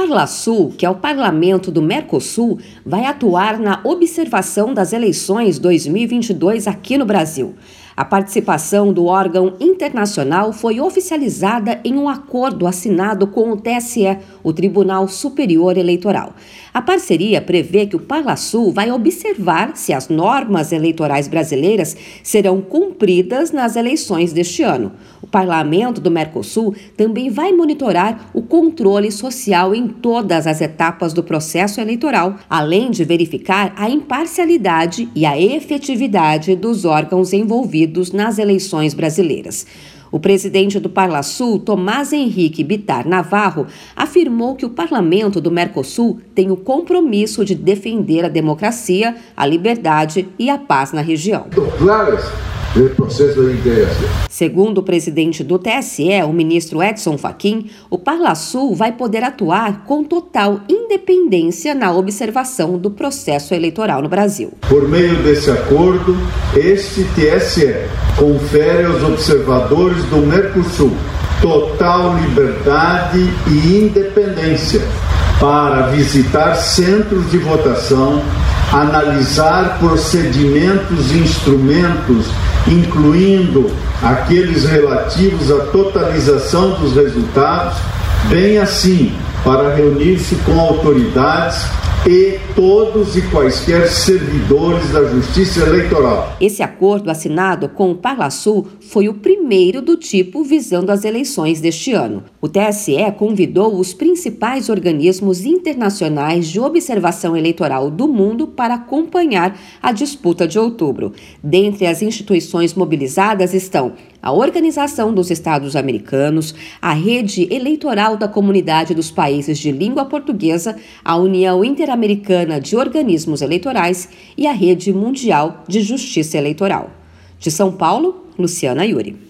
Parlasul, que é o parlamento do Mercosul, vai atuar na observação das eleições 2022 aqui no Brasil. A participação do órgão internacional foi oficializada em um acordo assinado com o TSE, o Tribunal Superior Eleitoral. A parceria prevê que o Parlasul vai observar se as normas eleitorais brasileiras serão cumpridas nas eleições deste ano. O Parlamento do Mercosul também vai monitorar o controle social em todas as etapas do processo eleitoral, além de verificar a imparcialidade e a efetividade dos órgãos envolvidos nas eleições brasileiras. O presidente do Parlasul, Tomás Henrique Bitar Navarro, afirmou que o parlamento do Mercosul tem o compromisso de defender a democracia, a liberdade e a paz na região. Segundo o presidente do TSE, o ministro Edson Fachin, o Parlasul vai poder atuar com total independência na observação do processo eleitoral no Brasil. Por meio desse acordo, este TSE confere aos observadores do Mercosul total liberdade e independência para visitar centros de votação, analisar procedimentos e instrumentos incluindo aqueles relativos à totalização dos resultados, bem assim para reunir-se com autoridades e todos e quaisquer servidores da Justiça Eleitoral. Esse acordo assinado com o Parlasul foi o primeiro do tipo visando as eleições deste ano. O TSE convidou os principais organismos internacionais de observação eleitoral do mundo para acompanhar a disputa de outubro. Dentre as instituições mobilizadas estão a Organização dos Estados Americanos, a Rede Eleitoral da Comunidade dos Países de Língua Portuguesa, a União Interamericana de Organismos Eleitorais e a Rede Mundial de Justiça Eleitoral. De São Paulo, Luciana Yuri.